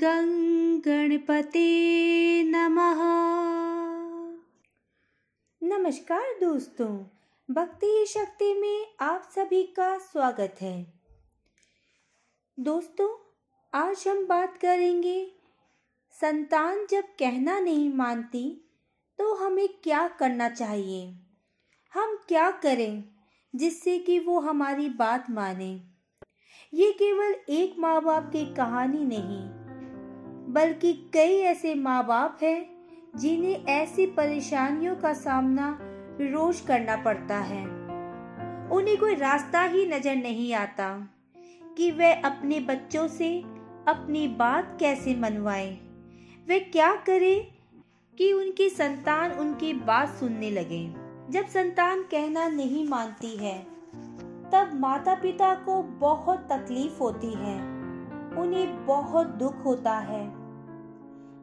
गं गणपते नमः। नमस्कार दोस्तों, भक्ति शक्ति में आप सभी का स्वागत है। दोस्तों, आज हम बात करेंगे, संतान जब कहना नहीं मानती तो हमें क्या करना चाहिए? हम क्या करें जिससे कि वो हमारी बात माने? ये केवल एक माँ बाप की कहानी नहीं बल्कि कई ऐसे माँ बाप हैं, जिन्हें ऐसी परेशानियों का सामना रोज करना पड़ता है। उन्हें कोई रास्ता ही नज़र नहीं आता कि वे अपने बच्चों से अपनी बात कैसे मनवाए। वे क्या करें कि उनकी संतान उनकी बात सुनने लगे। जब संतान कहना नहीं मानती है, तब माता पिता को बहुत तकलीफ़ होती है। उन्हें बहुत दुख होता है।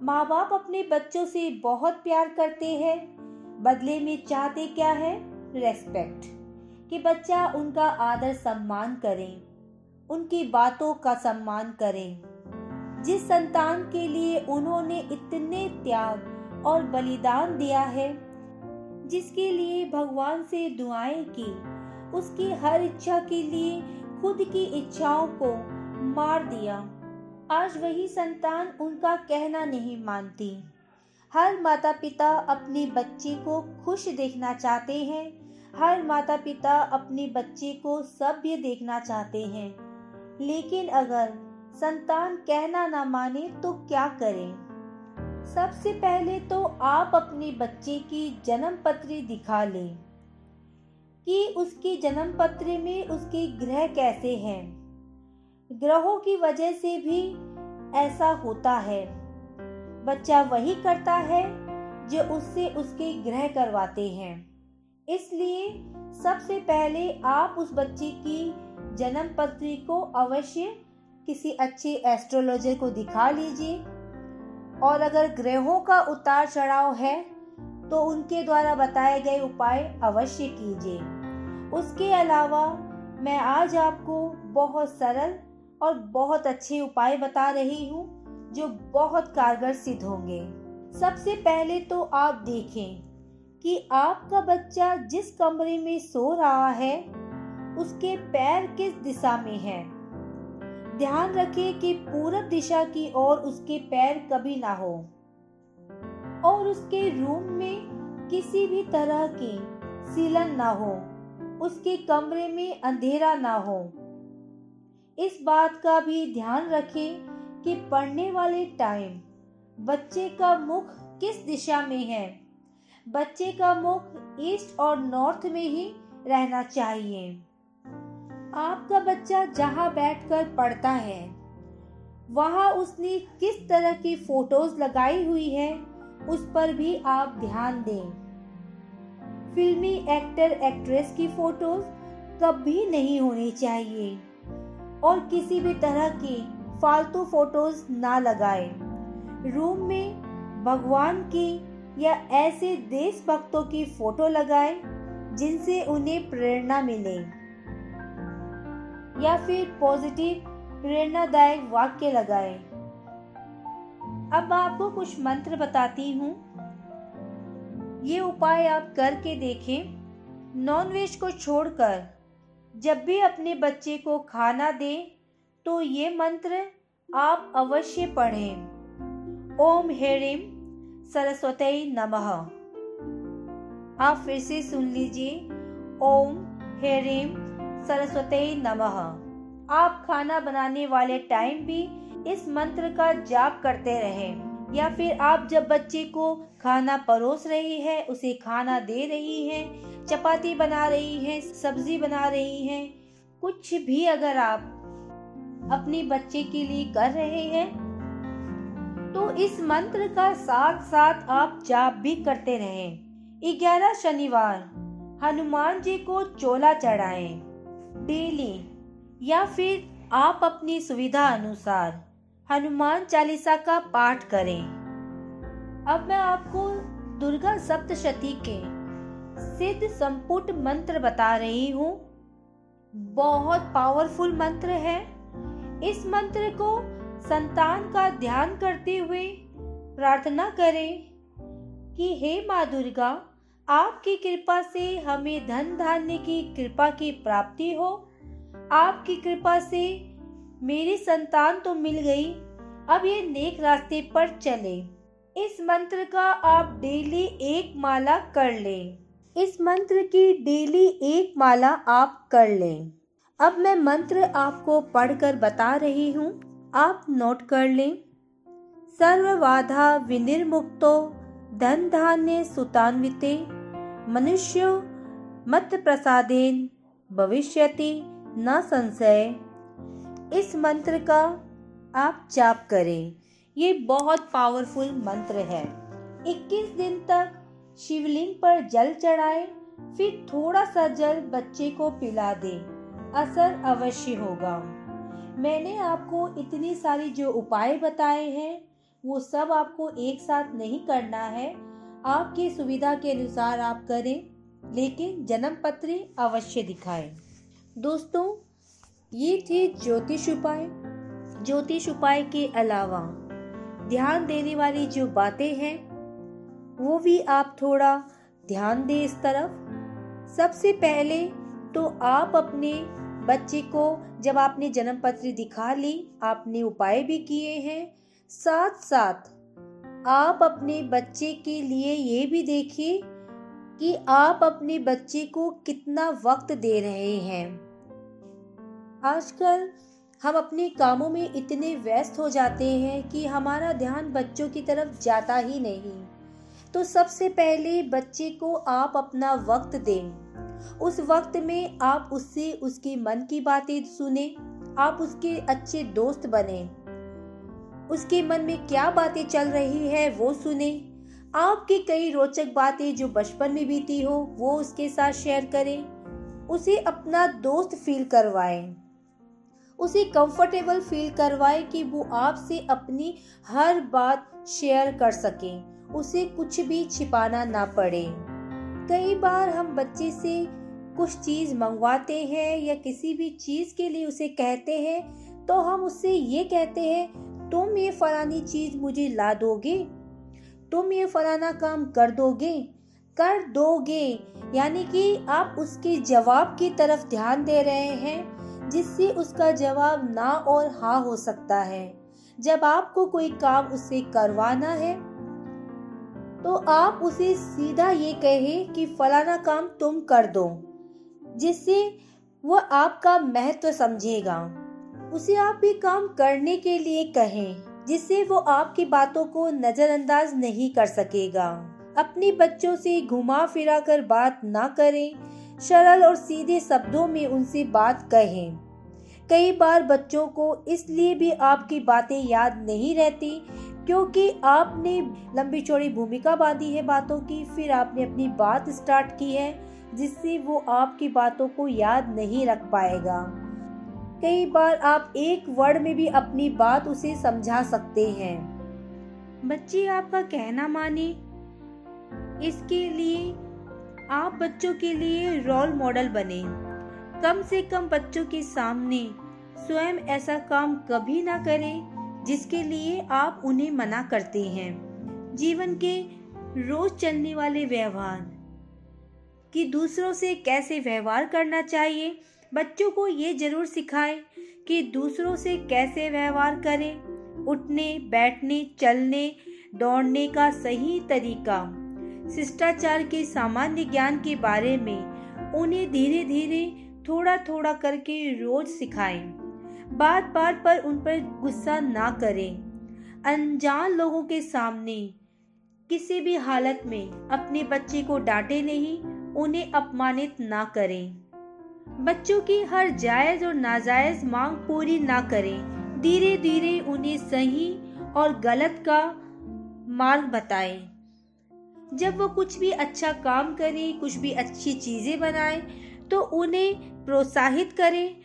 माँ बाप अपने बच्चों से बहुत प्यार करते हैं। बदले में चाहते क्या है? रेस्पेक्ट कि बच्चा उनका आदर सम्मान करें, उनकी बातों का सम्मान करें। जिस संतान के लिए उन्होंने इतने त्याग और बलिदान दिया है, जिसके लिए भगवान से दुआएँ की, उसकी हर इच्छा के लिए खुद की इच्छाओं को मार दिया। आज वही संतान उनका कहना नहीं मानती। हर माता पिता अपने बच्चे को खुश देखना चाहते हैं। हर माता पिता अपने बच्चे को सभ्य देखना चाहते हैं। लेकिन अगर संतान कहना ना माने तो क्या करें? सबसे पहले तो आप अपने बच्चे की जन्म पत्री दिखा लें। कि उसकी जन्म पत्र में उसके ग्रह कैसे हैं? ग्रहों की वजह से भी ऐसा होता है। बच्चा वही करता है जो उससे उसके ग्रह करवाते हैं। इसलिए सबसे पहले आप उस बच्चे की जन्म पत्री को अवश्य किसी अच्छे एस्ट्रोलॉजर को दिखा लीजिए। और अगर ग्रहों का उतार चढ़ाव है तो उनके द्वारा बताए गए उपाय अवश्य कीजिए। उसके अलावा मैं आज आपको बहुत सरल और बहुत अच्छे उपाय बता रही हूँ जो बहुत कारगर सिद्ध होंगे। सबसे पहले तो आप देखें कि आपका बच्चा जिस कमरे में सो रहा है, उसके पैर किस दिशा में है। ध्यान रखें कि पूरब दिशा की ओर उसके पैर कभी ना हो और उसके रूम में किसी भी तरह की सीलन ना हो, उसके कमरे में अंधेरा ना हो। इस बात का भी ध्यान रखें कि पढ़ने वाले टाइम बच्चे का मुख किस दिशा में है? बच्चे का मुख ईस्ट और नॉर्थ में ही रहना चाहिए। आपका बच्चा जहाँ बैठकर पढ़ता है, वहाँ उसने किस तरह की फ़ोटोज़ लगाई हुई है, उस पर भी आप ध्यान दें। फिल्मी एक्टर एक्ट्रेस की फ़ोटोज़ कभी नहीं होनी चाहिए। और किसी भी तरह की फालतू फ़ोटोज़ ना लगाएँ। रूम में भगवान की या ऐसे देशभक्तों की फ़ोटो लगाएँ, जिनसे उन्हें प्रेरणा मिले या फिर पॉजिटिव, प्रेरणादायक वाक्य लगाएँ। अब आपको कुछ मंत्र बताती हूँ ये उपाय आप करके देखें नॉनवेज को छोड़कर जब भी अपने बच्चे को खाना दें तो ये मंत्र आप अवश्य पढ़ें। ओम हेरिम सरस्वती नमः। आप फिर से सुन लीजिए, ओम हेरिम सरस्वती नमः। आप खाना बनाने वाले टाइम भी इस मंत्र का जाप करते रहें, या फिर आप जब बच्चे को खाना परोस रही है, उसे खाना दे रही है चपाती बना रही है, सब्ज़ी बना रही है। कुछ भी अगर आप अपने बच्चे के लिए कर रहे हैं तो इस मंत्र का साथ साथ आप जाप भी करते रहें। ग्यारह शनिवार, हनुमान जी को चोला चढ़ाएँ डेली या फिर आप अपनी सुविधा अनुसार हनुमान चालीसा का पाठ करें। अब मैं आपको दुर्गा सप्तशती के सिद्ध संपुट मंत्र बता रही हूँ। बहुत पावरफुल मंत्र है। इस मंत्र को संतान का ध्यान करते हुए प्रार्थना करें कि हे माँ दुर्गा, आपकी कृपा से हमें धन धान्य की कृपा की प्राप्ति हो। आपकी कृपा से मेरी संतान तो मिल गई। अब ये नेक रास्ते पर चले। इस मंत्र का आप डेली एक माला कर लें। इस मंत्र की डेली एक माला आप कर लें। अब मैं मंत्र आपको पढ़कर बता रही हूँ। आप नोट कर लें। सर्वबाधा विनिर्मुक्तो धन धान्य सुतान्विते, मनुष्य मत प्रसादेन भविष्यति न संशय। इस मंत्र का आप जाप करें। ये बहुत पावरफुल मंत्र है। 21 दिन तक शिवलिंग पर जल चढ़ाए, फिर थोड़ा सा जल बच्चे को पिला दे। असर अवश्य होगा। मैंने आपको इतनी सारी जो उपाय बताए हैं, वो सब आपको एक साथ नहीं करना है। आपकी सुविधा के अनुसार आप करें, लेकिन जन्म पत्र अवश्य दिखाएँ। दोस्तों, ये थे ज्योतिष उपाय। ज्योतिष उपाय के अलावा ध्यान देने वाली जो बातें हैं वो भी आप थोड़ा ध्यान दें इस तरफ़। सबसे पहले तो आप अपने बच्चे को, जब आपने जन्म पत्र दिखा ली, आपने उपाय भी किए हैं। साथ साथ आप अपने बच्चे के लिए ये भी देखिए कि आप अपने बच्चे को कितना वक्त दे रहे हैं। आजकल हम अपने कामों में इतने व्यस्त हो जाते हैं कि हमारा ध्यान बच्चों की तरफ़ जाता ही नहीं। तो सबसे पहले बच्चे को आप अपना वक्त दें। उस वक्त में आप उससे उसकी मन की बातें सुने। आप उसके अच्छे दोस्त बने। उसके मन में क्या बातें चल रही है वो सुने। आपकी कई रोचक बातें जो बचपन में बीती हो, वो उसके साथ शेयर करें। उसे अपना दोस्त फील करवाएँ। उसे कंफर्टेबल फील करवाए कि वो आपसे अपनी हर बात शेयर कर सकें। उसे कुछ भी छिपाना ना पड़े। कई बार हम बच्चे से कुछ चीज़ मंगवाते हैं या किसी भी चीज़ के लिए उसे कहते हैं तो हम उससे ये कहते हैं, तुम ये फलानी चीज़ मुझे ला दोगे? तुम ये फलाना काम कर दोगे? कर दोगे? यानी कि आप उसके जवाब की तरफ़ ध्यान दे रहे हैं, जिससे उसका जवाब ना और हाँ हो सकता है। जब आपको कोई काम उससे करवाना है तो आप उसे सीधा ये कहे कि फलाना काम तुम कर दो, जिससे वो आपका महत्व समझेगा। उसे आप भी काम करने के लिए कहें, जिससे वो आपकी बातों को नजरअंदाज नहीं कर सकेगा। अपने बच्चों से घुमा फिरा कर बात ना करें, सरल और सीधे शब्दों में उनसे बात कहें। कई बार बच्चों को इसलिए भी आपकी बातें याद नहीं रहती क्योंकि आपने लंबी चौड़ी भूमिका बांधी है बातों की, फिर आपने अपनी बात स्टार्ट की है, जिससे वो आपकी बातों को याद नहीं रख पाएगा। कई बार आप एक वर्ड में भी अपनी बात उसे समझा सकते हैं। बच्चे, आपका कहना माने, इसके लिए आप बच्चों के लिए रोल मॉडल बने। कम से कम बच्चों के सामने स्वयं ऐसा काम कभी ना करें। जिसके लिए आप उन्हें मना करते हैं। जीवन के रोज चलने वाले व्यवहार। कि दूसरों से कैसे व्यवहार करना चाहिए, बच्चों को ये ज़रूर सिखाएँ कि दूसरों से कैसे व्यवहार करें। उठने, बैठने, चलने, दौड़ने का सही तरीका। शिष्टाचार के सामान्य ज्ञान के बारे में उन्हें धीरे धीरे थोड़ा थोड़ा करके रोज सिखाएँ। बात बात पर उन पर गुस्सा ना करें। अनजान लोगों के सामने, किसी भी हालत में अपने बच्चे को डांटे नहीं, उन्हें अपमानित ना करें। बच्चों की हर जायज़ और नाजायज मांग पूरी ना करें। धीरे धीरे उन्हें सही और गलत का मार्ग बताएँ। जब वो कुछ भी अच्छा काम करे, कुछ भी अच्छी चीज़ें बनाए तो उन्हें प्रोत्साहित करें